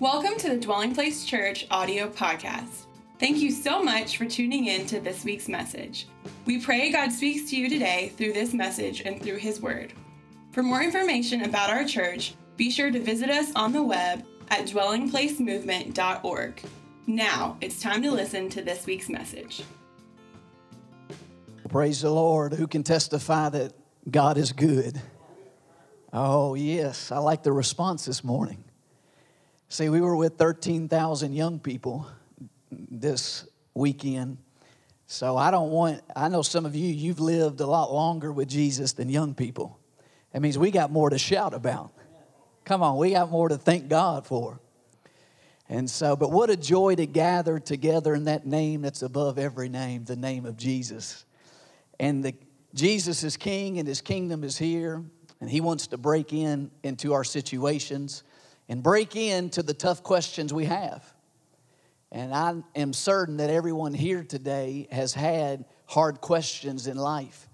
Welcome to the Dwelling Place Church audio podcast. Thank you so much for tuning in to this week's message. We pray God speaks to you today through this message and through His Word. For more information about our church, be sure to visit us on the web at dwellingplacemovement.org. Now it's time to listen to this week's message. Praise the Lord. Who can testify that God is good? Oh, yes. I like the response this morning. See, we were with 13,000 young people this weekend. So I don't want, I know some of you, you've lived a lot longer with Jesus than young people. That means we got more to shout about. Come on, we got more to thank God for. And so, but what a joy to gather together in that name that's above every name, the name of Jesus. And the, Jesus is king and his kingdom is here, and he wants to break in into our situations and break into the tough questions we have. And I am certain that everyone here today has had hard questions in life.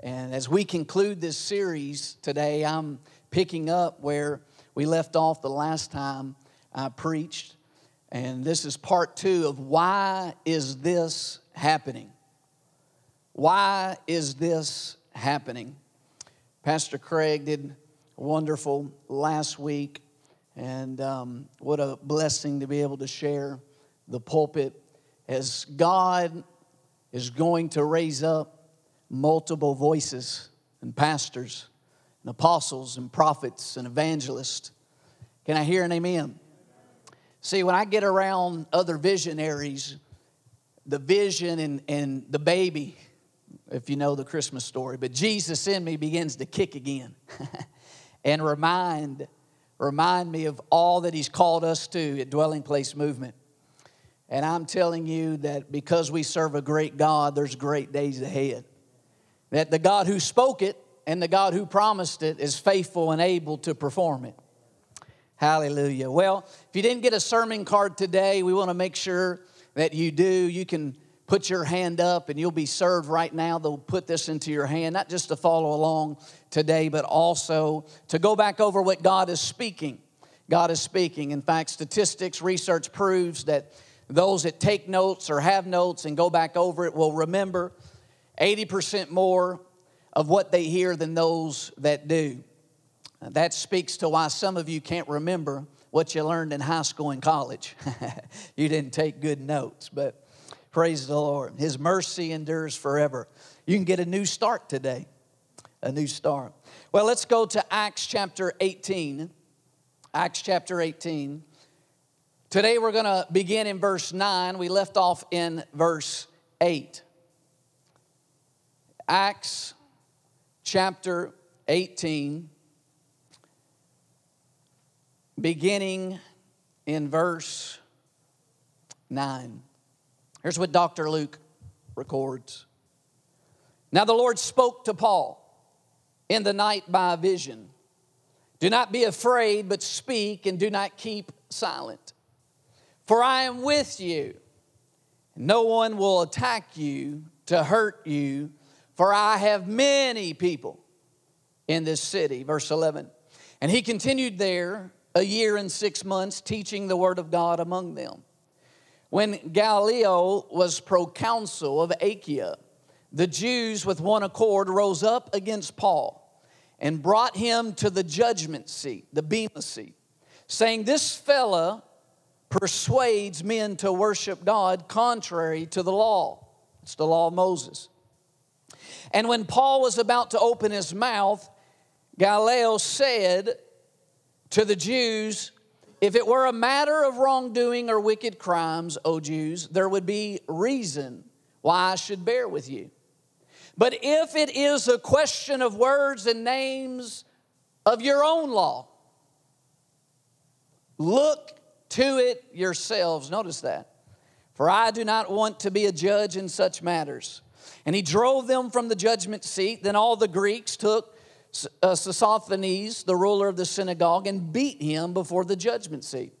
And as we conclude this series today, I'm picking up where we left off the last time I preached. And this is part two of why is this happening? Why is this happening? Pastor Craig did wonderful last week and um, what a blessing to be able to share the pulpit as God is going to raise up multiple voices and pastors and apostles and prophets and evangelists. Can I hear an amen? See, when I get around other visionaries, the vision and, and the baby, if you know the Christmas story, but Jesus in me begins to kick again and remind remind me of all that He's called us to at Dwelling Place Movement. And I'm telling you that because we serve a great God, there's great days ahead. That the God who spoke it and the God who promised it is faithful and able to perform it. Hallelujah. Well, if you didn't get a sermon card today, we want to make sure that you do. You can put your hand up and you'll be served right now. They'll put this into your hand, not just to follow along today, but also to go back over what God is speaking. God is speaking. In fact, statistics, research proves that those that take notes or have notes and go back over it will remember 80% more of what they hear than those that do. That speaks to why some of you can't remember what you learned in high school and college. you didn't take good notes, but Praise the Lord. His mercy endures forever. You can get a new start today. A new start. Well, let's go to Acts chapter 18. Acts chapter 18. Today we're going to begin in verse 9. We left off in verse 8. Acts chapter 18, beginning in verse 9. Here's what Dr. Luke records. Now the Lord spoke to Paul in the night by a vision. Do not be afraid, but speak and do not keep silent. For I am with you. No one will attack you to hurt you, for I have many people in this city. Verse 11. And he continued there a year and six months, teaching the word of God among them. When Gallio was proconsul of Achaia, the Jews with one accord rose up against Paul and brought him to the judgment seat, the Bema seat, saying, This fella persuades men to worship God contrary to the law. It's the law of Moses. And when Paul was about to open his mouth, Gallio said to the Jews, if it were a matter of wrongdoing or wicked crimes, O Jews, there would be reason why I should bear with you. But if it is a question of words and names of your own law, look to it yourselves. Notice that. For I do not want to be a judge in such matters. And he drove them from the judgment seat. Then all the Greeks took Uh, Sosthenes, the ruler of the synagogue, and beat him before the judgment seat.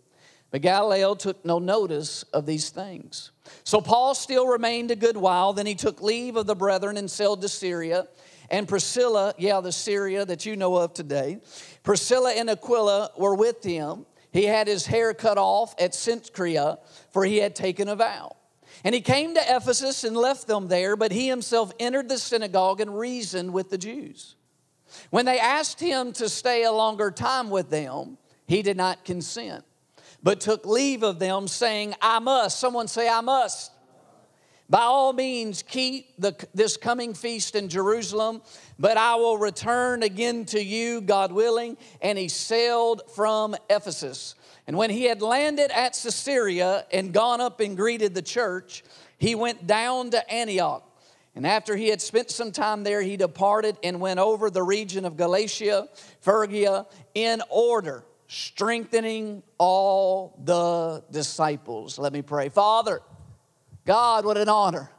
But Gallio took no notice of these things. So Paul still remained a good while. Then he took leave of the brethren and sailed to Syria. And Priscilla, yeah, the Syria that you know of today, Priscilla and Aquila were with him. he had his hair cut off at Cenchrea, for he had taken a vow. And he came to Ephesus and left them there, but he himself entered the synagogue and reasoned with the Jews. When they asked him to stay a longer time with them, he did not consent, but took leave of them, saying, I must. Someone say, I must. By all means, keep the, this coming feast in Jerusalem, but I will return again to you, God willing. And he sailed from Ephesus. And when he had landed at Caesarea and gone up and greeted the church, he went down to Antioch. And after he had spent some time there, he departed and went over the region of Galatia, Phrygia, in order, strengthening all the disciples. Let me pray. Father, God, what an honor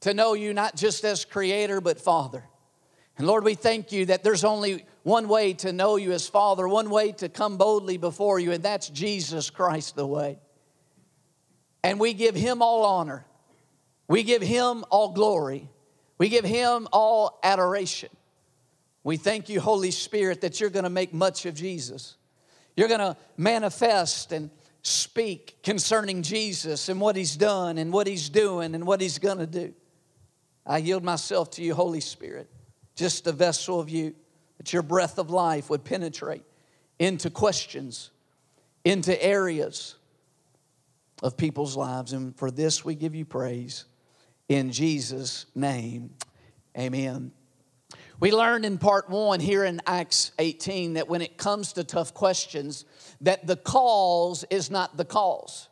to know you not just as creator, but Father. And Lord, we thank you that there's only one way to know you as Father, one way to come boldly before you, and that's Jesus Christ the way. And we give him all honor, we give him all glory, we give him all adoration. We thank you, Holy Spirit, that you're going to make much of Jesus. You're going to manifest and speak concerning Jesus and what he's done and what he's doing and what he's going to do. I yield myself to you, Holy Spirit, just a vessel of you, that your breath of life would penetrate into questions, into areas of people's lives. And for this, we give you praise. In Jesus' name, amen. We learned in part one here in Acts 18 that when it comes to tough questions, that the cause is not the cause.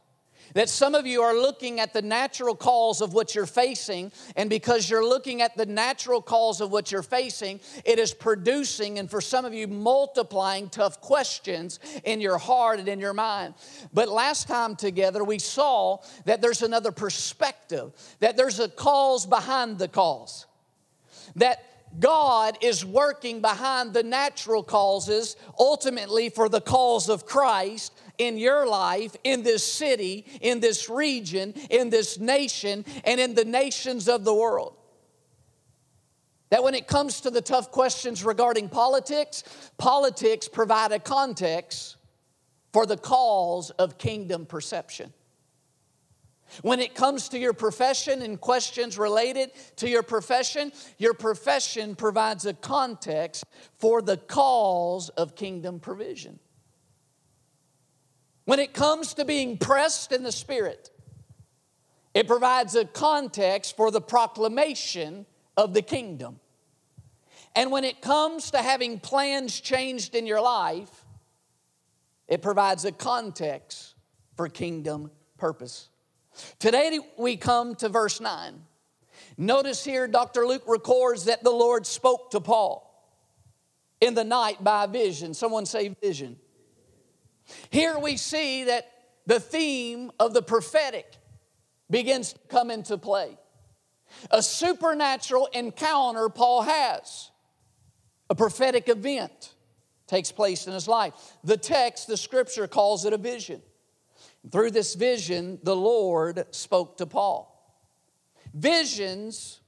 That some of you are looking at the natural cause of what you're facing, and because you're looking at the natural cause of what you're facing, it is producing, and for some of you, multiplying tough questions in your heart and in your mind. But last time together, we saw that there's another perspective, that there's a cause behind the cause. That God is working behind the natural causes, ultimately for the cause of Christ in your life, in this city, in this region, in this nation, and in the nations of the world. That when it comes to the tough questions regarding politics, politics provide a context for the cause of kingdom perception. When it comes to your profession and questions related to your profession, your profession provides a context for the cause of kingdom provision. When it comes to being pressed in the Spirit, it provides a context for the proclamation of the kingdom. And when it comes to having plans changed in your life, it provides a context for kingdom purpose. Today we come to verse 9. Notice here, Dr. Luke records that the Lord spoke to Paul in the night by vision. Someone say vision. Here we see that the theme of the prophetic begins to come into play. A supernatural encounter Paul has, a prophetic event takes place in his life. The text, the scripture calls it a vision. Through this vision, the Lord spoke to Paul. Visions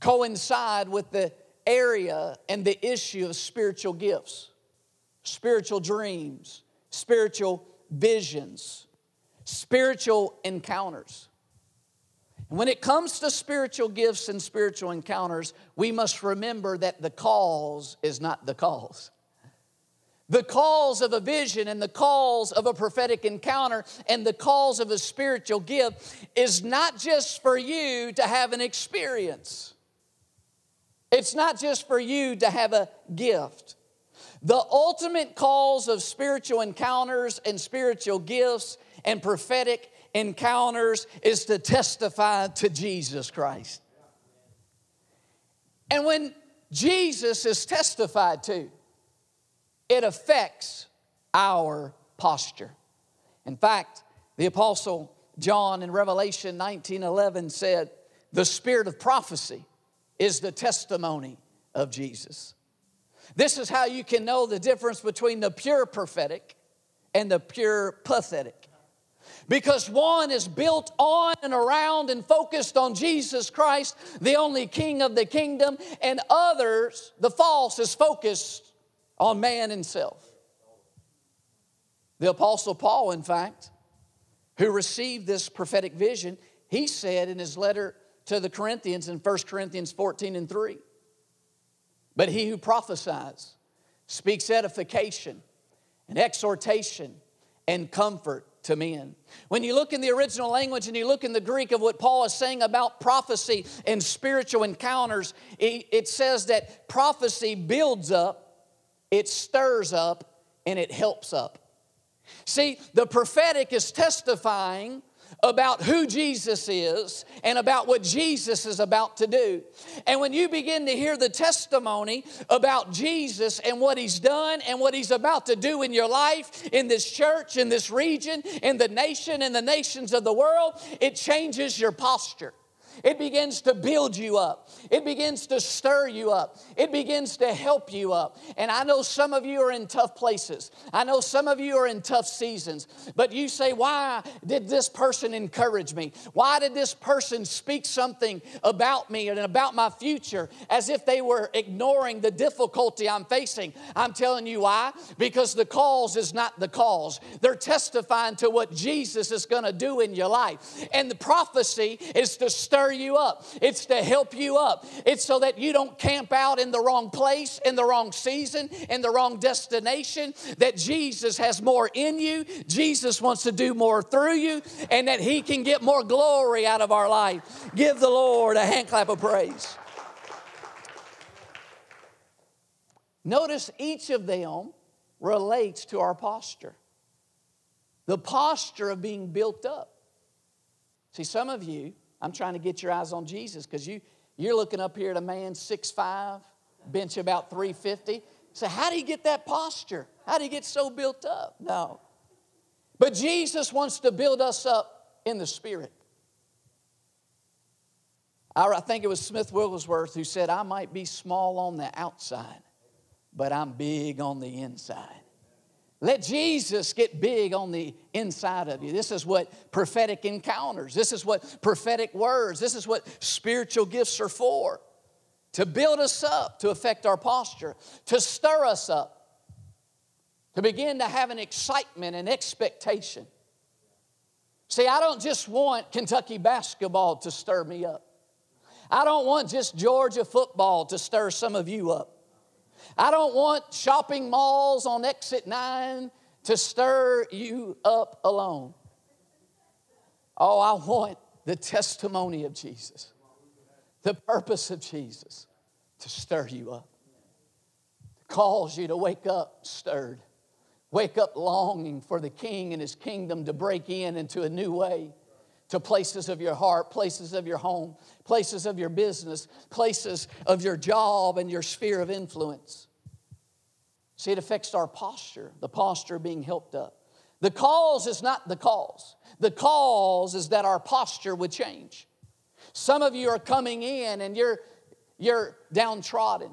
coincide with the area and the issue of spiritual gifts, spiritual dreams, spiritual visions, spiritual encounters. And when it comes to spiritual gifts and spiritual encounters, we must remember that the cause is not the cause. The calls of a vision and the calls of a prophetic encounter and the calls of a spiritual gift is not just for you to have an experience. It's not just for you to have a gift. The ultimate cause of spiritual encounters and spiritual gifts and prophetic encounters is to testify to Jesus Christ. And when Jesus is testified to, it affects our posture. In fact, the apostle John in Revelation 19:11 said, "The spirit of prophecy is the testimony of Jesus." This is how you can know the difference between the pure prophetic and the pure pathetic. Because one is built on and around and focused on Jesus Christ, the only King of the kingdom, and others, the false, is focused on man himself. The Apostle Paul, in fact, who received this prophetic vision, he said in his letter to the Corinthians in 1 Corinthians 14 and 3 But he who prophesies speaks edification and exhortation and comfort to men. When you look in the original language and you look in the Greek of what Paul is saying about prophecy and spiritual encounters, it says that prophecy builds up, it stirs up, and it helps up. See, the prophetic is testifying about who Jesus is and about what Jesus is about to do. And when you begin to hear the testimony about Jesus and what he's done and what he's about to do in your life, in this church, in this region, in the nation, in the nations of the world, it changes your posture. It begins to build you up. It begins to stir you up. It begins to help you up. And I know some of you are in tough places. I know some of you are in tough seasons. But you say, Why did this person encourage me? Why did this person speak something about me and about my future as if they were ignoring the difficulty I'm facing? I'm telling you why. Because the cause is not the cause. They're testifying to what Jesus is going to do in your life. And the prophecy is to stir stir you up, it's to help you up. It's so that you don't camp out in the wrong place, in the wrong season, in the wrong destination, that Jesus has more in you, Jesus wants to do more through you, and that He can get more glory out of our life. Give the Lord a hand clap of praise. Notice each of them relates to our posture. The posture of being built up. See, some of you, I'm trying to get your eyes on Jesus because you, you're looking up here at a man 6'5, bench about 350. So, how do you get that posture? How do you get so built up? No. But Jesus wants to build us up in the spirit. I think it was Smith Wigglesworth who said, I might be small on the outside, but I'm big on the inside. Let Jesus get big on the inside of you. This is what prophetic encounters, this is what prophetic words, this is what spiritual gifts are for to build us up, to affect our posture, to stir us up, to begin to have an excitement and expectation. See, I don't just want Kentucky basketball to stir me up. I don't want just Georgia football to stir some of you up. I don't want shopping malls on exit 9 to stir you up alone. Oh, I want the testimony of Jesus, the purpose of Jesus to stir you up, to cause you to wake up stirred, wake up longing for the King and His kingdom to break in into a new way to places of your heart, places of your home, places of your business, places of your job and your sphere of influence. See, it affects our posture, the posture being helped up. The cause is not the cause. The cause is that our posture would change. Some of you are coming in and you're, you're downtrodden.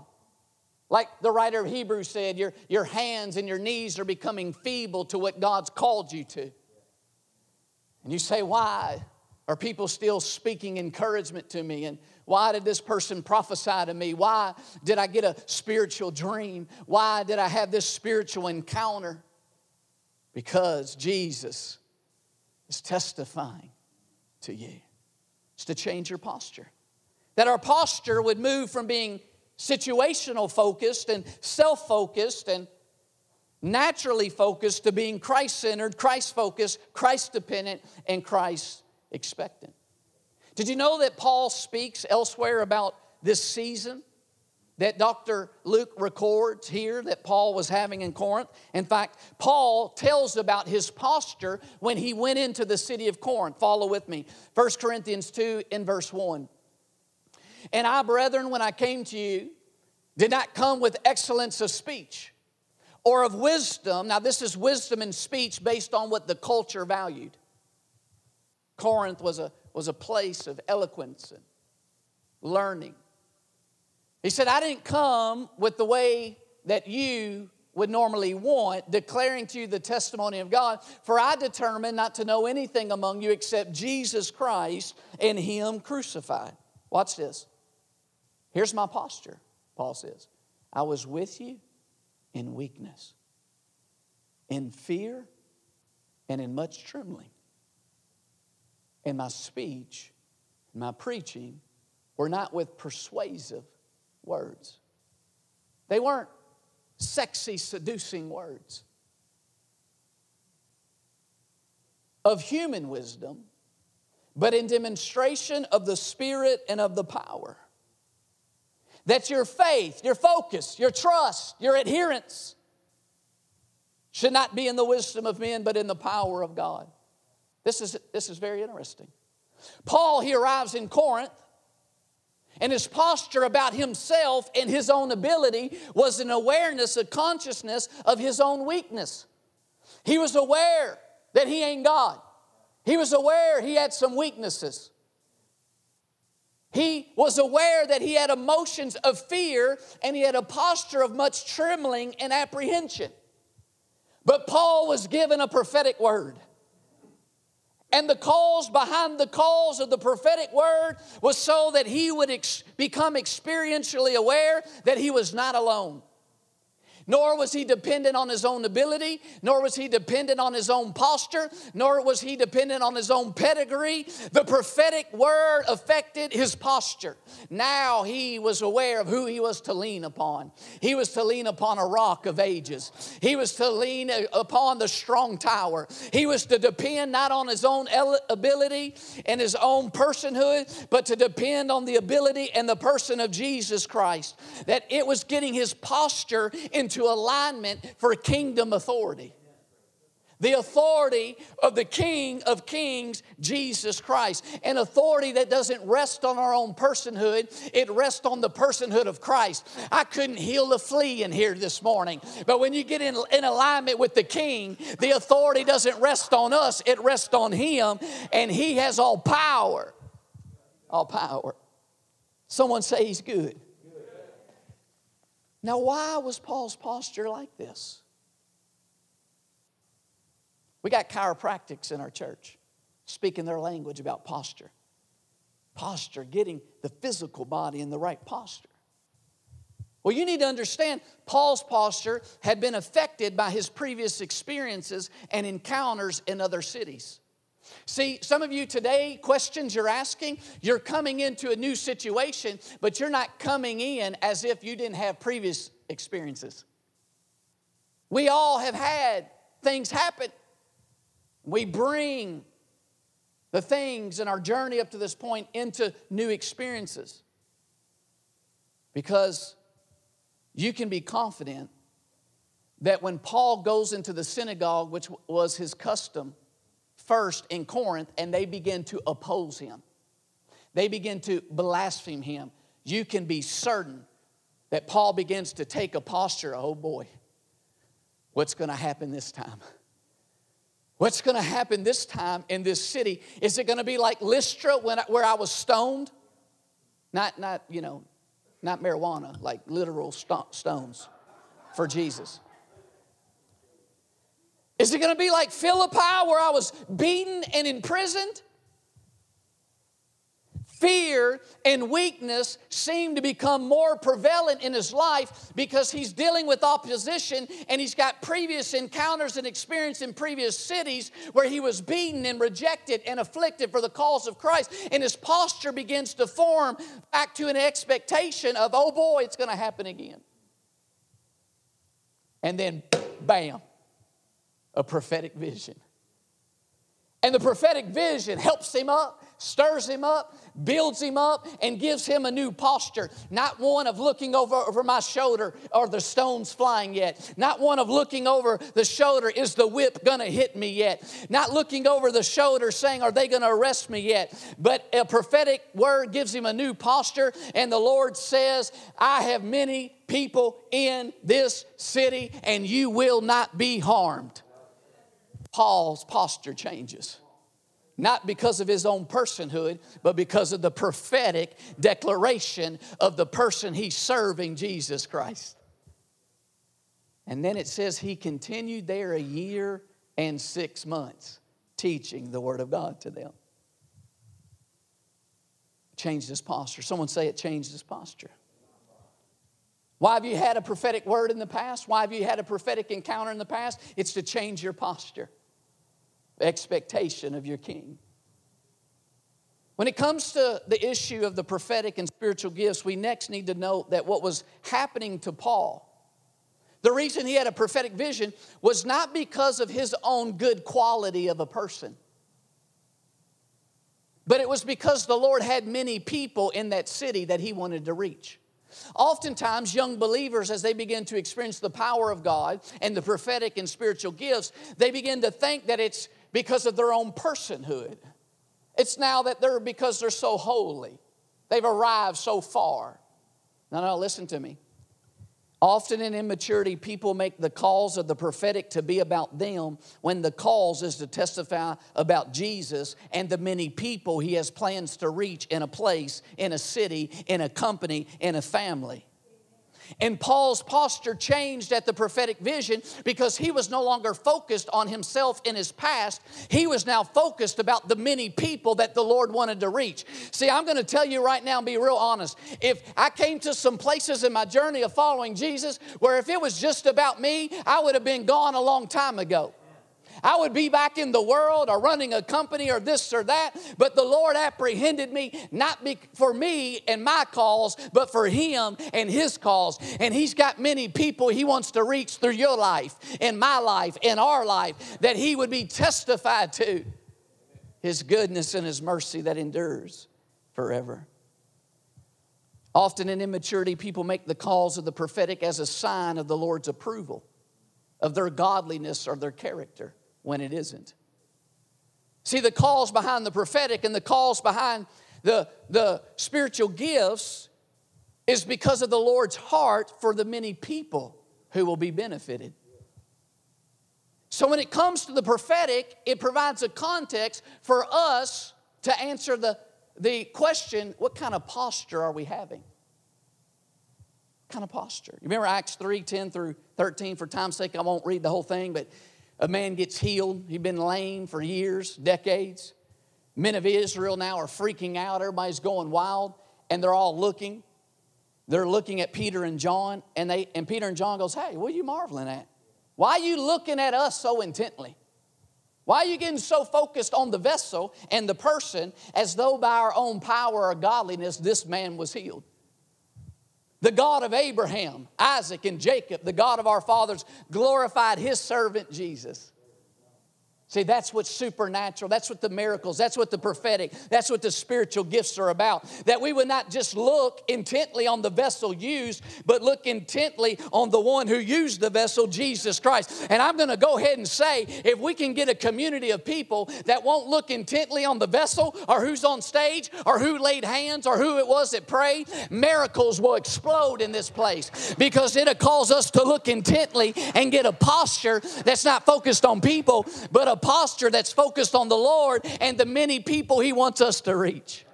Like the writer of Hebrews said, your, your hands and your knees are becoming feeble to what God's called you to. And you say, Why are people still speaking encouragement to me? And why did this person prophesy to me? Why did I get a spiritual dream? Why did I have this spiritual encounter? Because Jesus is testifying to you. It's to change your posture. That our posture would move from being situational focused and self focused and naturally focused to being Christ centered, Christ focused, Christ dependent, and Christ expectant. Did you know that Paul speaks elsewhere about this season that Dr. Luke records here that Paul was having in Corinth? In fact, Paul tells about his posture when he went into the city of Corinth. Follow with me. 1 Corinthians 2 in verse 1. And I, brethren, when I came to you, did not come with excellence of speech or of wisdom. Now, this is wisdom and speech based on what the culture valued. Corinth was a, was a place of eloquence and learning. He said, I didn't come with the way that you would normally want, declaring to you the testimony of God, for I determined not to know anything among you except Jesus Christ and Him crucified. Watch this. Here's my posture, Paul says. I was with you in weakness, in fear, and in much trembling. And my speech, and my preaching were not with persuasive words. They weren't sexy, seducing words of human wisdom, but in demonstration of the Spirit and of the power. That your faith, your focus, your trust, your adherence should not be in the wisdom of men, but in the power of God. This is, this is very interesting. Paul, he arrives in Corinth, and his posture about himself and his own ability was an awareness, a consciousness of his own weakness. He was aware that he ain't God. He was aware he had some weaknesses. He was aware that he had emotions of fear and he had a posture of much trembling and apprehension. But Paul was given a prophetic word. And the cause behind the cause of the prophetic word was so that he would ex- become experientially aware that he was not alone nor was he dependent on his own ability, nor was he dependent on his own posture, nor was he dependent on his own pedigree. The prophetic word affected his posture. Now he was aware of who he was to lean upon. He was to lean upon a rock of ages, he was to lean upon the strong tower. He was to depend not on his own ability and his own personhood, but to depend on the ability and the person of Jesus Christ. That it was getting his posture into into alignment for kingdom authority. The authority of the King of Kings, Jesus Christ. An authority that doesn't rest on our own personhood, it rests on the personhood of Christ. I couldn't heal the flea in here this morning, but when you get in, in alignment with the King, the authority doesn't rest on us, it rests on Him, and He has all power. All power. Someone say He's good. Now, why was Paul's posture like this? We got chiropractics in our church speaking their language about posture. Posture, getting the physical body in the right posture. Well, you need to understand Paul's posture had been affected by his previous experiences and encounters in other cities. See, some of you today, questions you're asking, you're coming into a new situation, but you're not coming in as if you didn't have previous experiences. We all have had things happen. We bring the things in our journey up to this point into new experiences. Because you can be confident that when Paul goes into the synagogue, which was his custom, first in Corinth and they begin to oppose him. They begin to blaspheme him. You can be certain that Paul begins to take a posture oh boy, what's going to happen this time? What's going to happen this time in this city? Is it going to be like Lystra when I, where I was stoned? Not, not, you know, not marijuana, like literal st- stones for Jesus. Is it going to be like Philippi where I was beaten and imprisoned? Fear and weakness seem to become more prevalent in his life because he's dealing with opposition and he's got previous encounters and experience in previous cities where he was beaten and rejected and afflicted for the cause of Christ. And his posture begins to form back to an expectation of, oh boy, it's going to happen again. And then, bam a prophetic vision. And the prophetic vision helps him up, stirs him up, builds him up, and gives him a new posture. Not one of looking over, over my shoulder, are the stones flying yet? Not one of looking over the shoulder, is the whip gonna hit me yet? Not looking over the shoulder saying, are they gonna arrest me yet? But a prophetic word gives him a new posture, and the Lord says, I have many people in this city, and you will not be harmed. Paul's posture changes. Not because of his own personhood, but because of the prophetic declaration of the person he's serving, Jesus Christ. And then it says he continued there a year and six months, teaching the Word of God to them. Changed his posture. Someone say it changed his posture. Why have you had a prophetic word in the past? Why have you had a prophetic encounter in the past? It's to change your posture. Expectation of your king. When it comes to the issue of the prophetic and spiritual gifts, we next need to note that what was happening to Paul, the reason he had a prophetic vision was not because of his own good quality of a person, but it was because the Lord had many people in that city that he wanted to reach. Oftentimes, young believers, as they begin to experience the power of God and the prophetic and spiritual gifts, they begin to think that it's because of their own personhood. It's now that they're because they're so holy. They've arrived so far. Now, no, listen to me. Often in immaturity, people make the calls of the prophetic to be about them when the cause is to testify about Jesus and the many people he has plans to reach in a place, in a city, in a company, in a family. And Paul's posture changed at the prophetic vision because he was no longer focused on himself in his past. He was now focused about the many people that the Lord wanted to reach. See, I'm going to tell you right now and be real honest. If I came to some places in my journey of following Jesus where if it was just about me, I would have been gone a long time ago. I would be back in the world or running a company or this or that. But the Lord apprehended me, not be for me and my cause, but for Him and His cause. And He's got many people He wants to reach through your life, in my life, in our life, that He would be testified to. His goodness and His mercy that endures forever. Often in immaturity, people make the calls of the prophetic as a sign of the Lord's approval, of their godliness or their character when it isn't. See, the calls behind the prophetic and the calls behind the, the spiritual gifts is because of the Lord's heart for the many people who will be benefited. So, when it comes to the prophetic, it provides a context for us to answer the, the question what kind of posture are we having? What kind of posture? You remember Acts 3 10 through 13? For time's sake, I won't read the whole thing, but a man gets healed. He'd been lame for years, decades. Men of Israel now are freaking out. Everybody's going wild, and they're all looking. They're looking at Peter and John, and, they, and Peter and John goes, Hey, what are you marveling at? Why are you looking at us so intently? Why are you getting so focused on the vessel and the person as though by our own power or godliness this man was healed? The God of Abraham, Isaac, and Jacob, the God of our fathers, glorified his servant Jesus. See, that's what's supernatural. That's what the miracles, that's what the prophetic, that's what the spiritual gifts are about. That we would not just look intently on the vessel used, but look intently on the one who used the vessel, Jesus Christ. And I'm going to go ahead and say if we can get a community of people that won't look intently on the vessel or who's on stage or who laid hands or who it was that prayed, miracles will explode in this place because it'll cause us to look intently and get a posture that's not focused on people, but a a posture that's focused on the Lord and the many people He wants us to reach.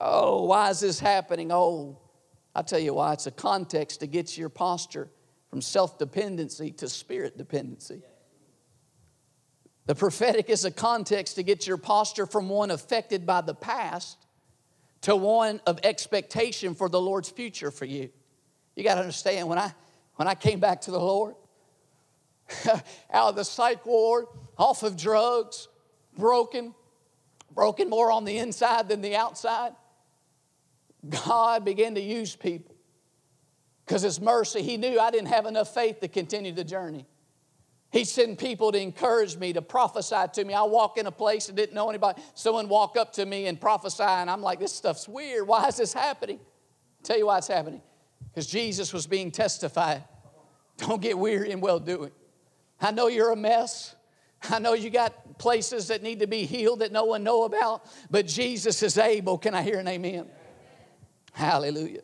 Oh, why is this happening? Oh, I'll tell you why. It's a context to get your posture from self dependency to spirit dependency. The prophetic is a context to get your posture from one affected by the past to one of expectation for the Lord's future for you. You got to understand when I when I came back to the Lord, out of the psych ward, off of drugs, broken, broken more on the inside than the outside. God began to use people because His mercy, He knew I didn't have enough faith to continue the journey. He sent people to encourage me, to prophesy to me. I walk in a place and didn't know anybody. Someone walk up to me and prophesy, and I'm like, this stuff's weird. Why is this happening? I'll tell you why it's happening. Because Jesus was being testified. Don't get weary in well doing. I know you're a mess. I know you got places that need to be healed that no one know about, but Jesus is able. Can I hear an amen? amen. Hallelujah.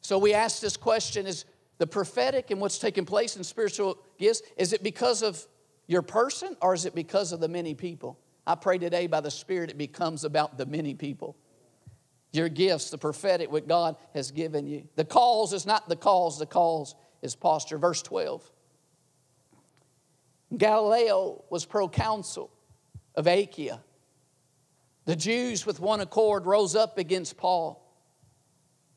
So we ask this question is the prophetic and what's taking place in spiritual gifts is it because of your person or is it because of the many people? I pray today by the Spirit it becomes about the many people. Your gifts, the prophetic, what God has given you. The cause is not the cause, the cause is posture. Verse 12. Gallio was proconsul of Achaia. The Jews, with one accord, rose up against Paul,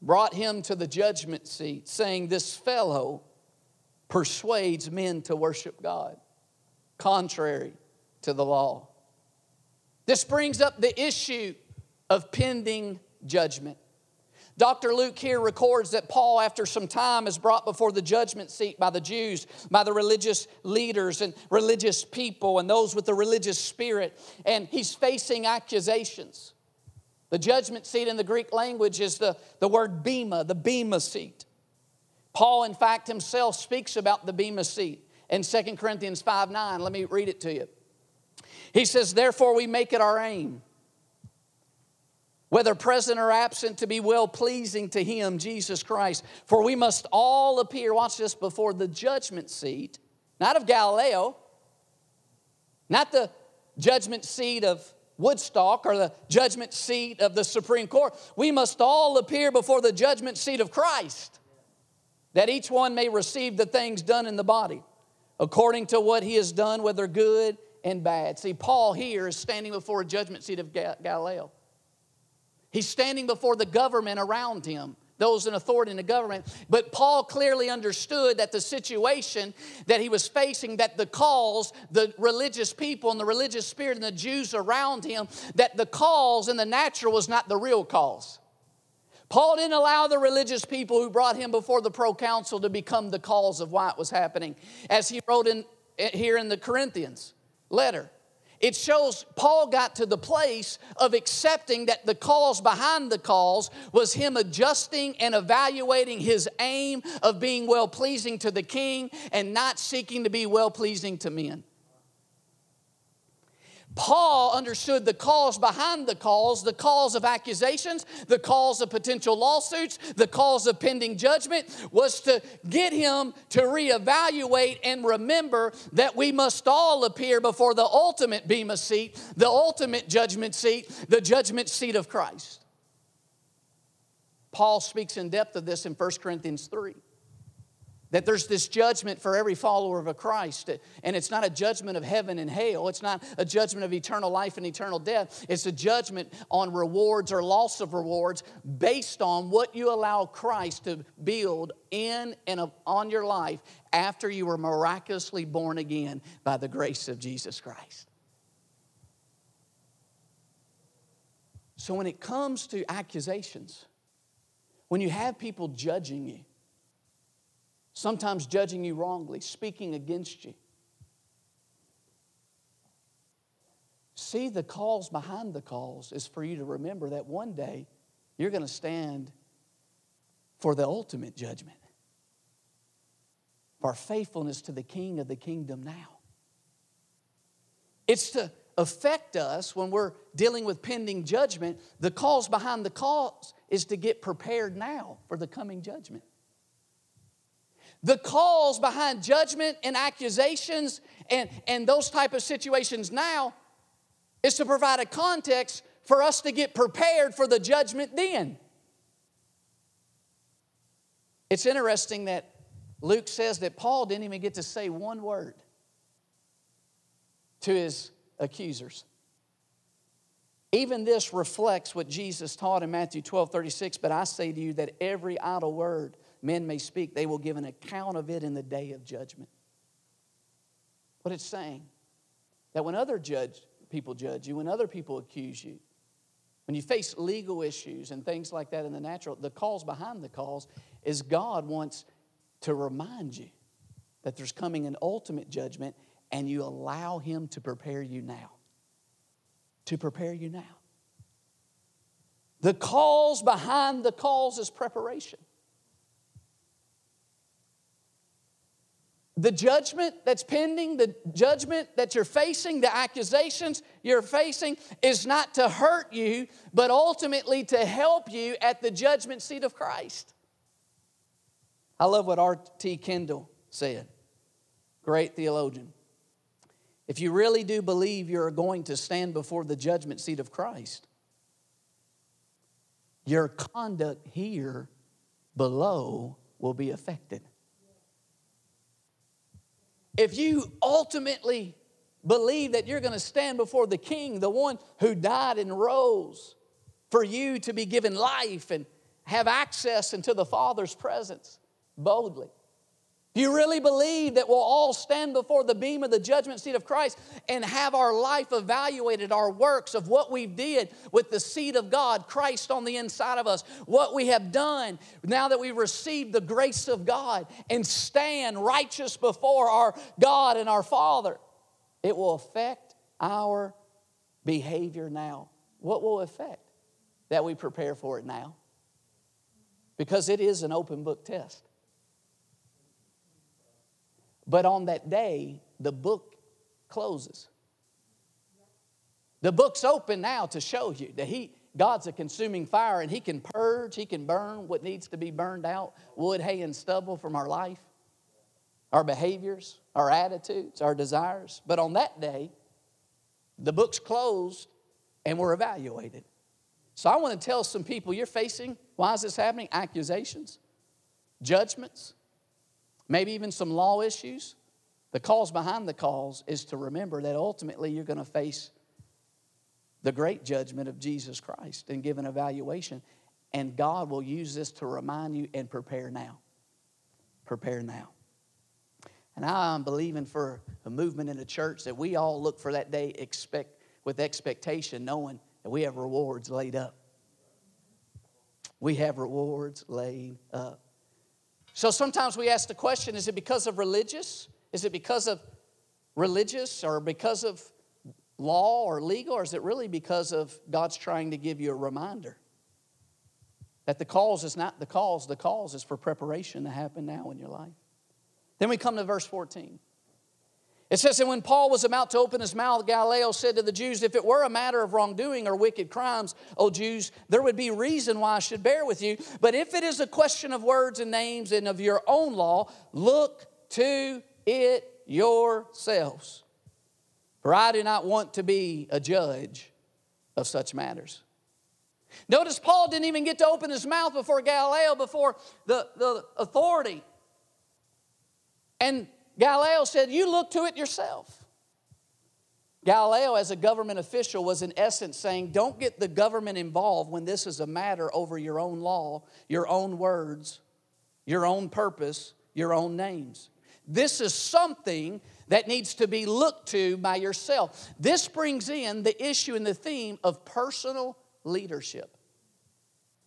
brought him to the judgment seat, saying, This fellow persuades men to worship God. contrary to the law. This brings up the issue of pending judgment. Dr. Luke here records that Paul, after some time, is brought before the judgment seat by the Jews, by the religious leaders and religious people and those with the religious spirit, and he's facing accusations. The judgment seat in the Greek language is the, the word bema, the bema seat. Paul, in fact, himself speaks about the bema seat in 2 Corinthians 5 9. Let me read it to you. He says, Therefore, we make it our aim whether present or absent, to be well pleasing to Him, Jesus Christ. For we must all appear, watch this, before the judgment seat, not of Gallio, not the judgment seat of Woodstock or the judgment seat of the Supreme Court. We must all appear before the judgment seat of Christ, that each one may receive the things done in the body, according to what he has done, whether good and bad. See, Paul here is standing before a judgment seat of Gallio. He's standing before the government around him, those in authority in the government. But Paul clearly understood that the situation that he was facing, that the cause, the religious people and the religious spirit and the Jews around him, that the cause in the natural was not the real cause. Paul didn't allow the religious people who brought him before the proconsul to become the cause of why it was happening. As he wrote in, here in the Corinthians letter, it shows Paul got to the place of accepting that the cause behind the cause was him adjusting and evaluating his aim of being well pleasing to the king and not seeking to be well pleasing to men. Paul understood the cause behind the cause, the cause of accusations, the cause of potential lawsuits, the cause of pending judgment, was to get him to reevaluate and remember that we must all appear before the ultimate Bema seat, the ultimate judgment seat, the judgment seat of Christ. Paul speaks in depth of this in 1 Corinthians 3 that there's this judgment for every follower of a Christ. And it's not a judgment of heaven and hell. It's not a judgment of eternal life and eternal death. It's a judgment on rewards or loss of rewards based on what you allow Christ to build in and on your life after you were miraculously born again by the grace of Jesus Christ. So when it comes to accusations, when you have people judging you, sometimes judging you wrongly, speaking against you. See, the cause behind the cause is for you to remember that one day you're going to stand for the ultimate judgment, for faithfulness to the King of the kingdom now. It's to affect us when we're dealing with pending judgment. The cause behind the cause is to get prepared now for the coming judgment. The cause behind judgment and accusations and, and those type of situations now is to provide a context for us to get prepared for the judgment then. It's interesting that Luke says that Paul didn't even get to say one word to his accusers. Even this reflects what Jesus taught in Matthew 12 36. But I say to you that every idle word men may speak, they will give an account of it in the day of judgment. What it's saying, that when other judge, people judge you, when other people accuse you, when you face legal issues and things like that in the natural, the cause behind the cause is God wants to remind you that there's coming an ultimate judgment and you allow Him to prepare you now. To prepare you now. The cause behind the cause is preparation. The judgment that's pending, the judgment that you're facing, the accusations you're facing is not to hurt you, but ultimately to help you at the judgment seat of Christ. I love what R.T. Kendall said, great theologian. If you really do believe you're going to stand before the judgment seat of Christ, your conduct here below will be affected. If you ultimately believe that you're going to stand before the King, the one who died and rose for you to be given life and have access into the Father's presence boldly, Do you really believe that we'll all stand before the beam of the judgment seat of Christ and have our life evaluated, our works of what we did with the seed of God, Christ on the inside of us, what we have done now that we've received the grace of God and stand righteous before our God and our Father? It will affect our behavior now. What will affect? That we prepare for it now. Because it is an open book test. But on that day, the book closes. The book's open now to show you that he, God's a consuming fire and He can purge, He can burn what needs to be burned out wood, hay, and stubble from our life, our behaviors, our attitudes, our desires. But on that day, the book's closed and we're evaluated. So I want to tell some people you're facing, why is this happening? Accusations, judgments, maybe even some law issues. The cause behind the cause is to remember that ultimately you're going to face the great judgment of Jesus Christ and give an evaluation. And God will use this to remind you and prepare now. Prepare now. And I'm believing for a movement in the church that we all look for that day expect, with expectation, knowing that we have rewards laid up. We have rewards laid up. So sometimes we ask the question is it because of religious? Is it because of religious or because of law or legal, or is it really because of God's trying to give you a reminder that the cause is not the cause, the cause is for preparation to happen now in your life? Then we come to verse 14. It says, And when Paul was about to open his mouth, Gallio said to the Jews, If it were a matter of wrongdoing or wicked crimes, O Jews, there would be reason why I should bear with you. But if it is a question of words and names and of your own law, look to it yourselves. For I do not want to be a judge of such matters. Notice Paul didn't even get to open his mouth before Gallio, before the, the authority. And Gallio said, You look to it yourself. Gallio, as a government official, was in essence saying, Don't get the government involved when this is a matter over your own law, your own words, your own purpose, your own names. This is something that needs to be looked to by yourself. This brings in the issue and the theme of personal leadership.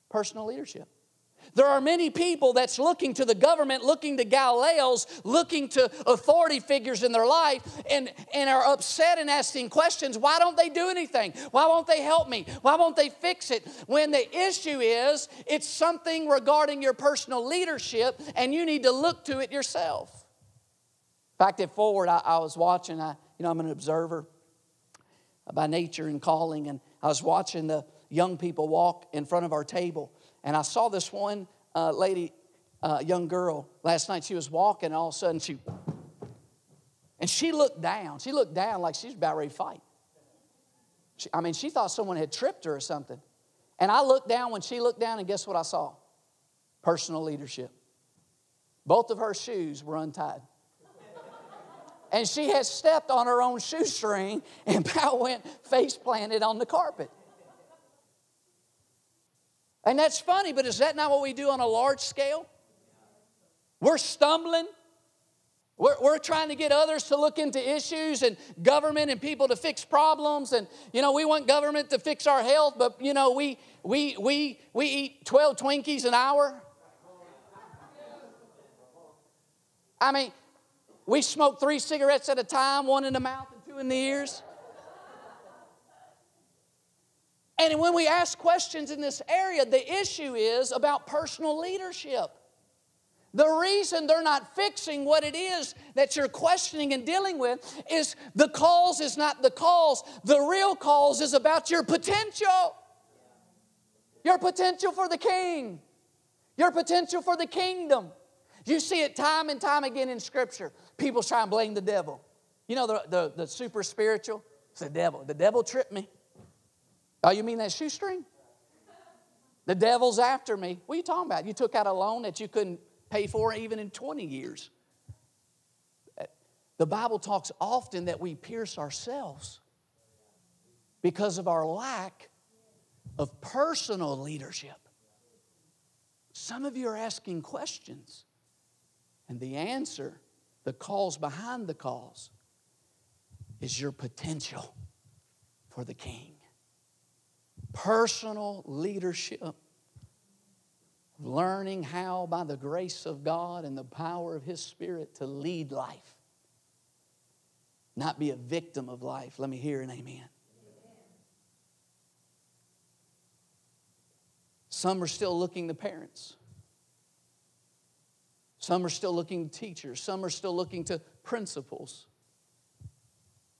Personal leadership. There are many people that's looking to the government, looking to Gallios, looking to authority figures in their life, and, and are upset and asking questions. Why don't they do anything? Why won't they help me? Why won't they fix it? When the issue is, it's something regarding your personal leadership, and you need to look to it yourself. Fact, at Forward, I, I was watching, I, you know, I'm an observer by nature and calling, and I was watching the young people walk in front of our table and I saw this one uh, lady, uh, young girl, last night. She was walking, and all of a sudden she, and she looked down. She looked down like she was about ready to fight. She, I mean, she thought someone had tripped her or something. And I looked down when she looked down, and guess what I saw? Personal leadership. Both of her shoes were untied. and she had stepped on her own shoestring and about went face planted on the carpet. And that's funny, but is that not what we do on a large scale? We're stumbling. We're, we're trying to get others to look into issues and government and people to fix problems. And, you know, we want government to fix our health, but, you know, we, we, we, we eat 12 Twinkies an hour. I mean, we smoke three cigarettes at a time, one in the mouth and two in the ears. And when we ask questions in this area, the issue is about personal leadership. The reason they're not fixing what it is that you're questioning and dealing with is the cause is not the cause. The real cause is about your potential. Your potential for the king. Your potential for the kingdom. You see it time and time again in Scripture. People try and blame the devil. You know, the, the, the super spiritual? It's the devil. The devil tripped me. Oh, you mean that shoestring? The devil's after me. What are you talking about? You took out a loan that you couldn't pay for even in 20 years. The Bible talks often that we pierce ourselves because of our lack of personal leadership. Some of you are asking questions. And the answer, the cause behind the cause, is your potential for the king. Personal leadership, learning how, by the grace of God and the power of His Spirit, to lead life, not be a victim of life. Let me hear an amen. Some are still looking to parents. Some are still looking to teachers. Some are still looking to principals.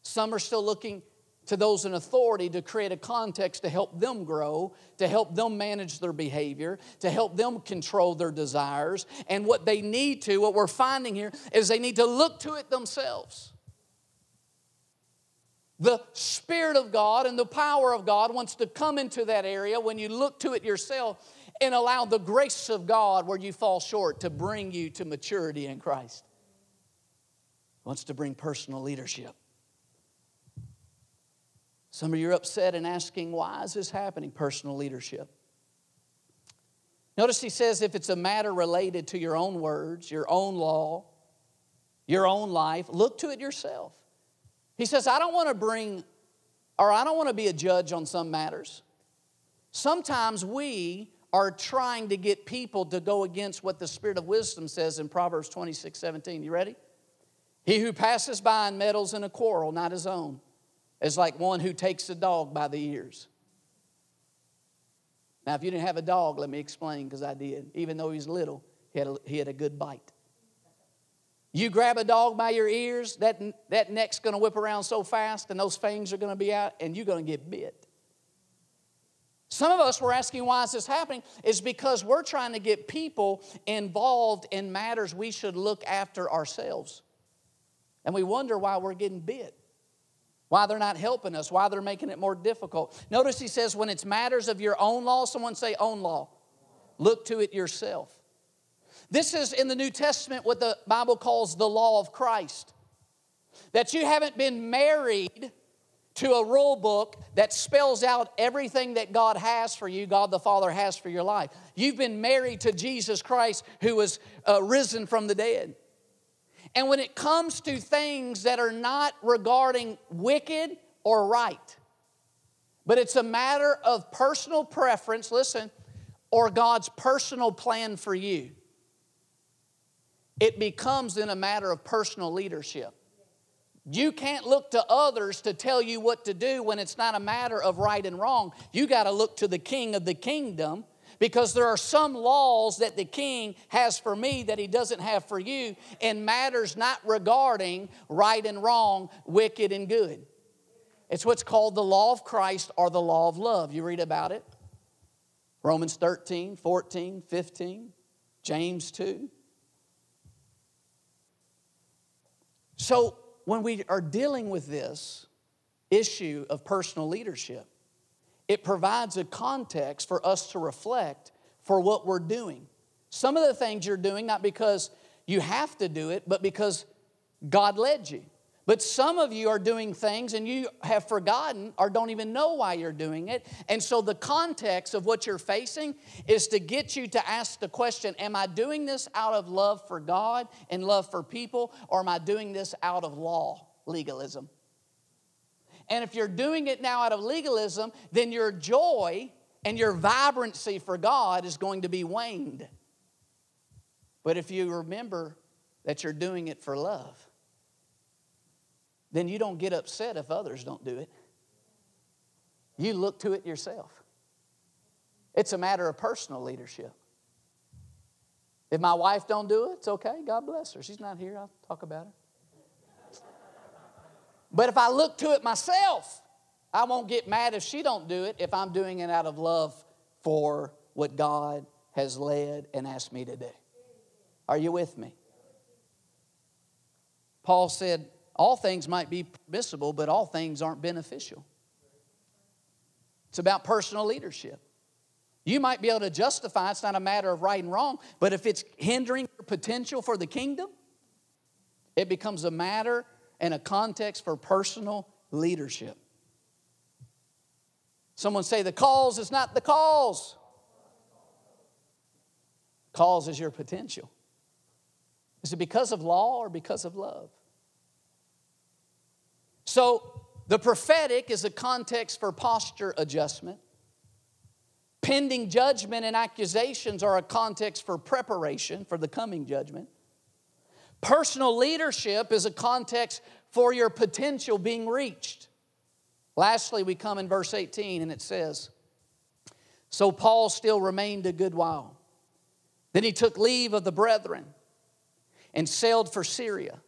Some are still looking to those in authority to create a context to help them grow, to help them manage their behavior, to help them control their desires. And what they need to, what we're finding here, is they need to look to it themselves. The Spirit of God and the power of God wants to come into that area when you look to it yourself and allow the grace of God where you fall short to bring you to maturity in Christ. Wants to bring personal leadership. Some of you are upset and asking, why is this happening? Personal leadership. Notice he says if it's a matter related to your own words, your own law, your own life, look to it yourself. He says, I don't want to bring, or I don't want to be a judge on some matters. Sometimes we are trying to get people to go against what the Spirit of wisdom says in Proverbs 26 17. You ready? He who passes by and meddles in a quarrel, not his own, is like one who takes a dog by the ears. Now, if you didn't have a dog, let me explain because I did. Even though he's little, he had a, he had a good bite. You grab a dog by your ears, that, that neck's gonna whip around so fast and those fangs are gonna be out and you're gonna get bit. Some of us were asking why is this happening is because we're trying to get people involved in matters we should look after ourselves. And we wonder why we're getting bit. Why they're not helping us, why they're making it more difficult. Notice he says, when it's matters of your own law, someone say own law. Look to it yourself. This is in the New Testament what the Bible calls the law of Christ. That you haven't been married to a rule book that spells out everything that God has for you, God the Father has for your life. You've been married to Jesus Christ who was uh, risen from the dead. And when it comes to things that are not regarding wicked or right, but it's a matter of personal preference, listen, or God's personal plan for you, it becomes then a matter of personal leadership. You can't look to others to tell you what to do when it's not a matter of right and wrong. You got to look to the king of the kingdom because there are some laws that the king has for me that he doesn't have for you in matters not regarding right and wrong, wicked and good. It's what's called the law of Christ or the law of love. You read about it. Romans 13, 14, 15, James 2. So, when we are dealing with this issue of personal leadership, it provides a context for us to reflect for what we're doing. Some of the things you're doing, not because you have to do it, but because God led you. But some of you are doing things and you have forgotten or don't even know why you're doing it. And so the context of what you're facing is to get you to ask the question Am I doing this out of love for God and love for people, or am I doing this out of law, legalism? And if you're doing it now out of legalism, then your joy and your vibrancy for God is going to be waned. But if you remember that you're doing it for love, then you don't get upset if others don't do it. You look to it yourself. It's a matter of personal leadership. If my wife don't do it, it's okay. God bless her. She's not here. I'll talk about her. But if I look to it myself, I won't get mad if she don't do it if I'm doing it out of love for what God has led and asked me to do. Are you with me? Paul said, all things might be permissible, but all things aren't beneficial. It's about personal leadership. You might be able to justify it's not a matter of right and wrong, but if it's hindering your potential for the kingdom, it becomes a matter and a context for personal leadership. Someone say the cause is not the cause. Cause is your potential. Is it because of law or because of love? So, the prophetic is a context for posture adjustment. Pending judgment and accusations are a context for preparation for the coming judgment. Personal leadership is a context for your potential being reached. Lastly, we come in verse 18 and it says, So Paul still remained a good while. Then he took leave of the brethren and sailed for Syria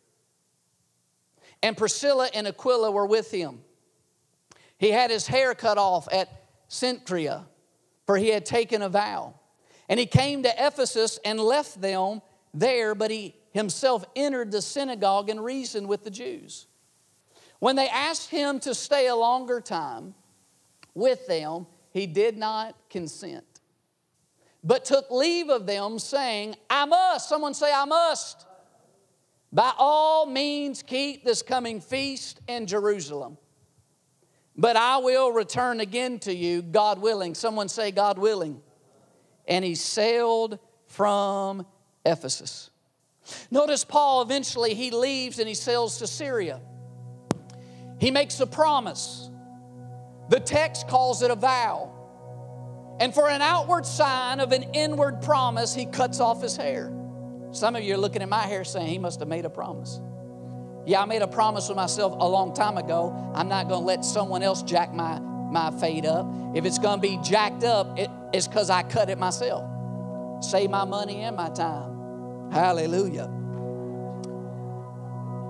and Priscilla and Aquila were with him. He had his hair cut off at Cenchrea, for he had taken a vow. And he came to Ephesus and left them there, but he himself entered the synagogue and reasoned with the Jews. When they asked him to stay a longer time with them, he did not consent, but took leave of them, saying, I must. Someone say, I must. By all means, keep this coming feast in Jerusalem. But I will return again to you, God willing. Someone say, God willing. And he sailed from Ephesus. Notice Paul eventually he leaves and he sails to Syria. He makes a promise. The text calls it a vow. And for an outward sign of an inward promise, he cuts off his hair. Some of you are looking at my hair saying, he must have made a promise. Yeah, I made a promise with myself a long time ago. I'm not going to let someone else jack my, my fade up. If it's going to be jacked up, it, it's because I cut it myself. Save my money and my time. Hallelujah.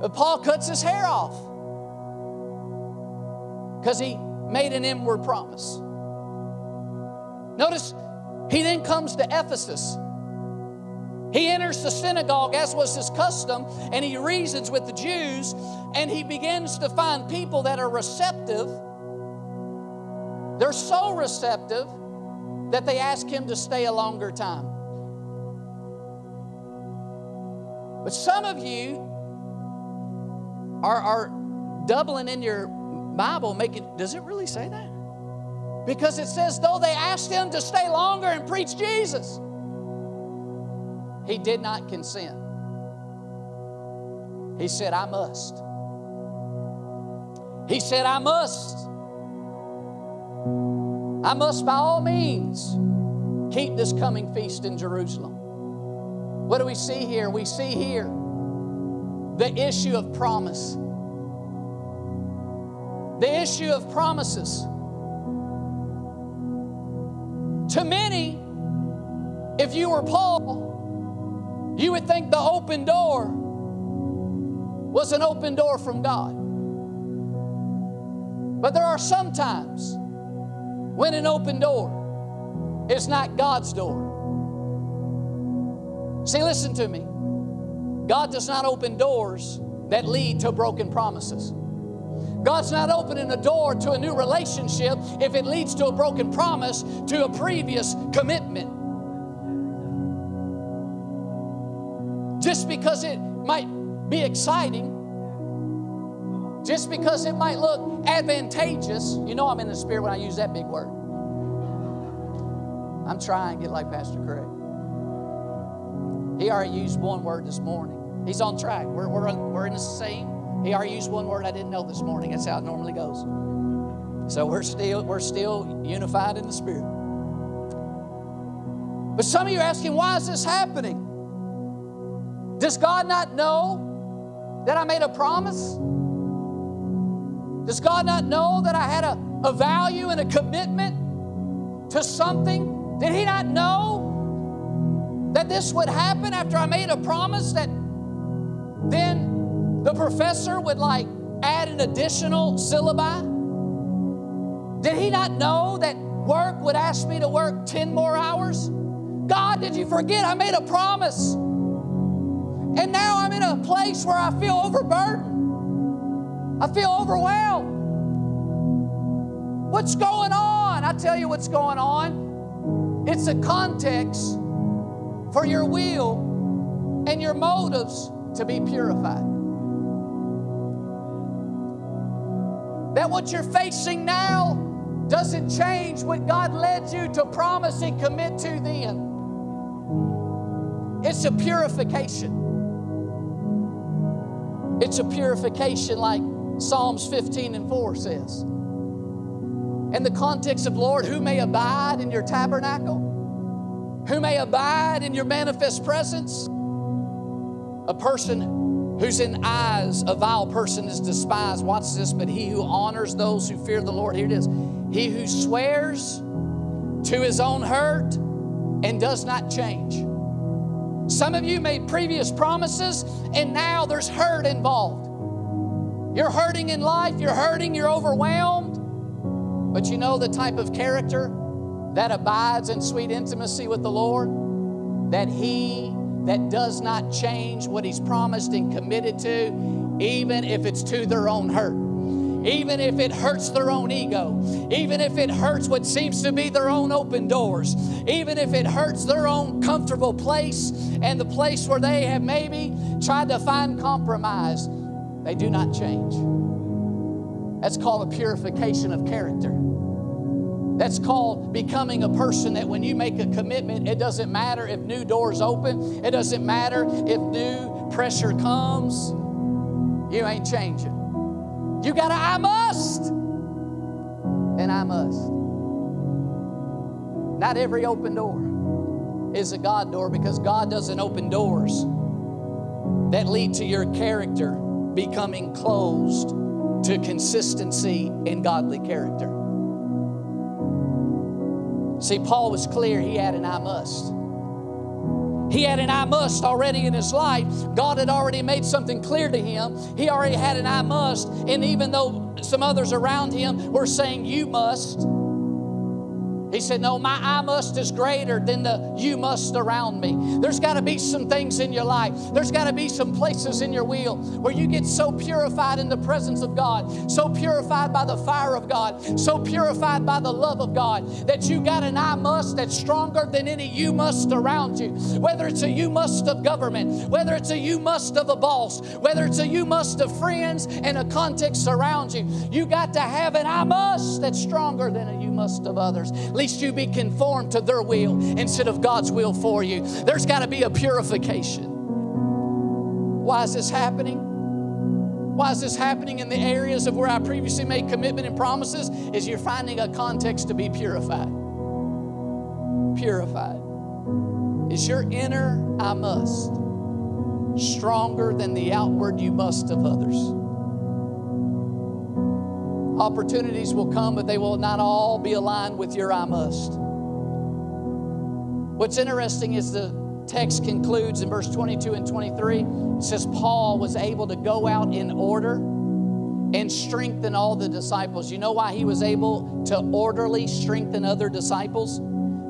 But Paul cuts his hair off because he made an inward promise. Notice he then comes to Ephesus. He enters the synagogue, as was his custom, and he reasons with the Jews, and he begins to find people that are receptive. They're so receptive that they ask him to stay a longer time. But some of you are, are doubling in your Bible, making, does it really say that? Because it says, though they asked him to stay longer and preach Jesus. He did not consent. He said, I must. He said, I must. I must, by all means, keep this coming feast in Jerusalem. What do we see here? We see here the issue of promise. The issue of promises. To many, if you were Paul, you would think the open door was an open door from God. But there are some times when an open door is not God's door. See, listen to me. God does not open doors that lead to broken promises. God's not opening a door to a new relationship if it leads to a broken promise to a previous commitment. just because it might be exciting, just because it might look advantageous. You know, I'm in the spirit when I use that big word. I'm trying to get like Pastor Craig. He already used one word this morning. He's on track. We're, we're, we're in the same. He already used one word I didn't know this morning. That's how it normally goes. So we're still, we're still unified in the spirit. But some of you are asking, why is this happening? Does God not know that I made a promise? Does God not know that I had a, a value and a commitment to something? Did He not know this would happen after I made a promise that then the professor would like add an additional syllabi? Did he not know that work would ask me to work 10 more hours? God, did you forget I made a promise? And now I'm in a place where I feel overburdened. I feel overwhelmed. What's going on? I tell you what's going on. It's a context for your will and your motives to be purified. That what you're facing now doesn't change what God led you to promise and commit to then. It's a purification. It's a purification, like Psalms 15 and 4 says. In the context of, Lord, who may abide in your tabernacle? Who may abide in your manifest presence? A person who's in eyes, a vile person is despised. Watch this, but he who honors those who fear the Lord, here it is. He who swears to his own hurt and does not change. Some of you made previous promises and now there's hurt involved. You're hurting in life, you're hurting, you're overwhelmed. But you know the type of character that abides in sweet intimacy with the Lord? That he that does not change what he's promised and committed to, even if it's to their own hurt even if it hurts their own ego, even if it hurts what seems to be their own open doors, even if it hurts their own comfortable place and the place where they have maybe tried to find compromise, they do not change. That's called a purification of character. That's called becoming a person that when you make a commitment, it doesn't matter if new doors open, it doesn't matter if new pressure comes, you ain't changing. You got to, I must. And I must. Not every open door is a God door because God doesn't open doors that lead to your character becoming closed to consistency in godly character. See, Paul was clear, he had an I must. He had an I must already in his life. God had already made something clear to him. He already had an I must. And even though some others around him were saying, You must, he said, No, my I must is greater than the you must around me. There's got to be some things in your life. There's got to be some places in your wheel where you get so purified in the presence of God, so purified by the fire of God, so purified by the love of God that you got an I must that's stronger than any you must around you. Whether it's a you must of government, whether it's a you must of a boss, whether it's a you must of friends and a context around you, you got to have an I must that's stronger than a you must of others least you be conformed to their will instead of God's will for you. There's got to be a purification. Why is this happening? Why is this happening in the areas of where I previously made commitment and promises? Is you're finding a context to be purified. Purified. Is your inner I must stronger than the outward you must of others? Opportunities will come, but they will not all be aligned with your I must. What's interesting is the text concludes in verse 22 and 23. It says, Paul was able to go out in order and strengthen all the disciples. You know why he was able to orderly strengthen other disciples?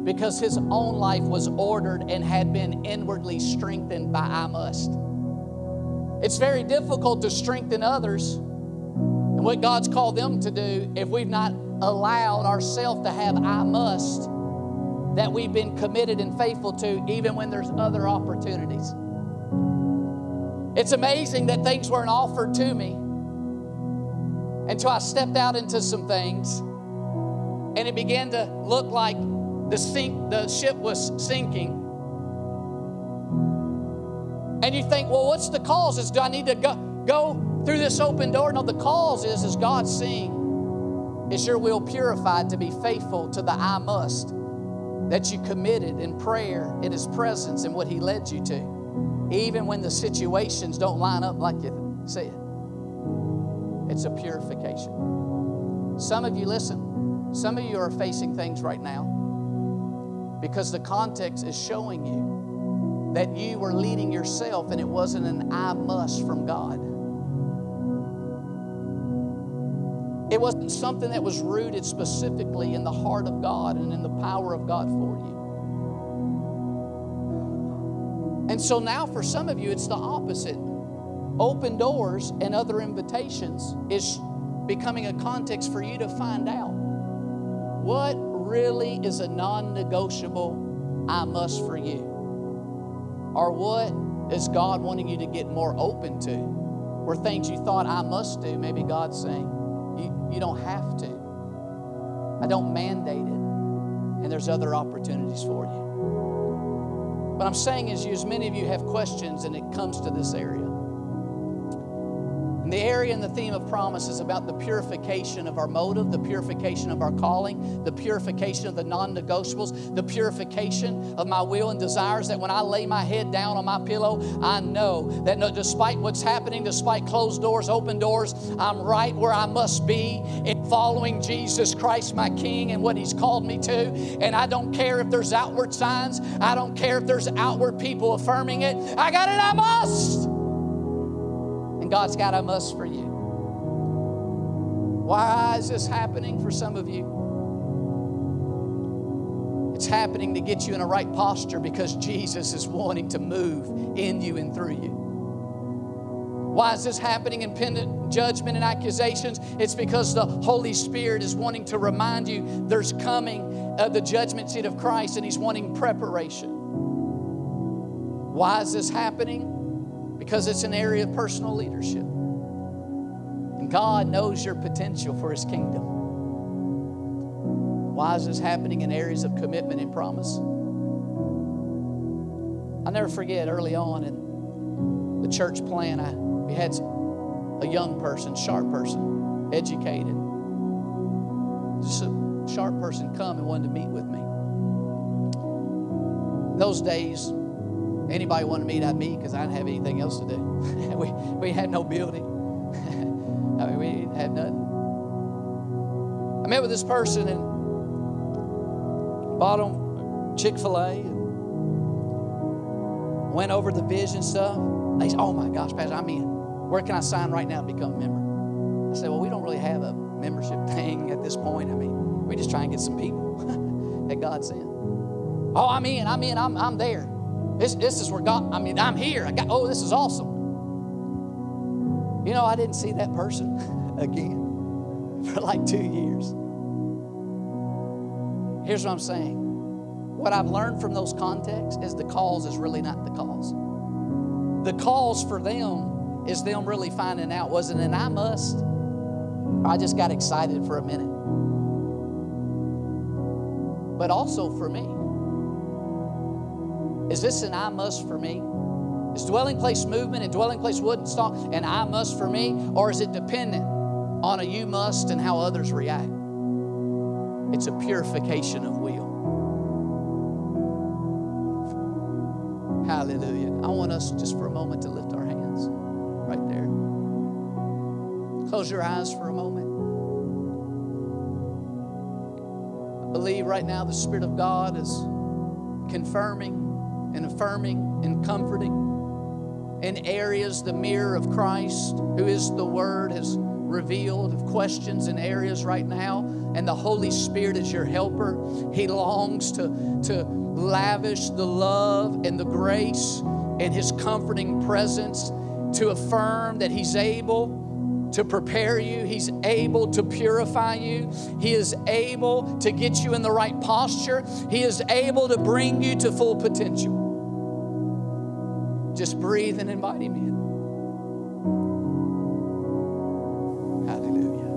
Because his own life was ordered and had been inwardly strengthened by I must. It's very difficult to strengthen others and what God's called them to do if we've not allowed ourselves to have I must that we've been committed and faithful to, even when there's other opportunities. It's amazing that things weren't offered to me until I stepped out into some things and it began to look like the sink the ship was sinking and you think well what's the causes do i need to go, go through this open door. No, the cause is, is God seeing, is your will purified to be faithful to the I must that you committed in prayer, in His presence, and what He led you to, even when the situations don't line up like you said. It's a purification. Some of you, listen, some of you are facing things right now because the context is showing you that you were leading yourself and it wasn't an I must from God. It wasn't something that was rooted specifically in the heart of God and in the power of God for you. And so now, for some of you, it's the opposite. Open doors and other invitations is becoming a context for you to find out what really is a non negotiable I must for you. Or what is God wanting you to get more open to? Where things you thought I must do, maybe God's saying, you, don't have to. I don't mandate it. And there's other opportunities for you. What I'm saying is, you, as many of you have questions and it comes to this area, And the area and the theme of promise is about the purification of our motive, the purification of our calling, the purification of the non negotiables, the purification of my will and desires. That when I lay my head down on my pillow, I know that no, despite what's happening, despite closed doors, open doors, I'm right where I must be in following Jesus Christ, my King, and what He's called me to. And I don't care if there's outward signs, I don't care if there's outward people affirming it. I got it, I must. And God's got a must for you. Why is this happening for some of you? It's happening to get you in a right posture because Jesus is wanting to move in you and through you. Why is this happening in pendant judgment and accusations? It's because the Holy Spirit is wanting to remind you there's coming uh, the judgment seat of Christ and He's wanting preparation. Why is this happening? Because it's an area of personal leadership. And God knows your potential for His kingdom. Why is this happening in areas of commitment and promise? I'll never forget early on in the church plan, I, we had a young person, sharp person, educated, just a sharp person come and wanted to meet with me. Those days, Anybody wanted to meet, I'd meet because I didn't have anything else to do. we, we had no building. I mean, we didn't have nothing. I met with this person and bought them Chick fil A and went over the vision stuff. They said, Oh my gosh, Pastor, I'm in. Where can I sign right now to become a member? I said, Well, we don't really have a membership thing at this point. I mean, we just try and get some people that God sent. Oh, I'm in, I'm in, I'm, I'm there. This, this is where God, I mean, I'm here. I got, oh, this is awesome. You know, I didn't see that person again for like two years. Here's what I'm saying. What I've learned from those contexts is the cause is really not the cause. The cause for them is them really finding out was it an I must? I just got excited for a minute. But also for me. Is this an I must for me? Is dwelling place movement and dwelling place Woodstock an I must for me? Or is it dependent on a you must and how others react? It's a purification of will. Hallelujah. I want us just for a moment to lift our hands right there. Close your eyes for a moment. I believe right now the Spirit of God is confirming and affirming and comforting. In areas, the mirror of Christ, who is the Word, has revealed of questions in areas right now. And the Holy Spirit is your helper. He longs to, to lavish the love and the grace and His comforting presence to affirm that He's able to prepare you. He's able to purify you. He is able to get you in the right posture. He is able to bring you to full potential. Just breathe and invite Him in. Hallelujah.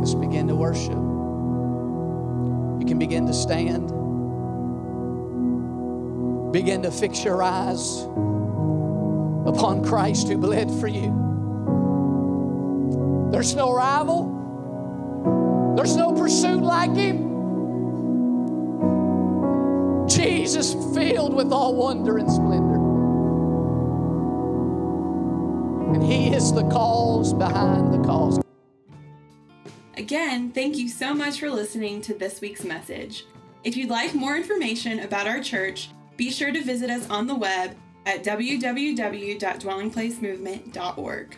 Let's begin to worship. You can begin to stand. Begin to fix your eyes upon Christ who bled for you. There's no rival, there's no pursuit like Him. Jesus filled with all wonder and splendor. And He is the cause behind the cause. Again, thank you so much for listening to this week's message. If you'd like more information about our church, be sure to visit us on the web at www.dwellingplacemovement.org.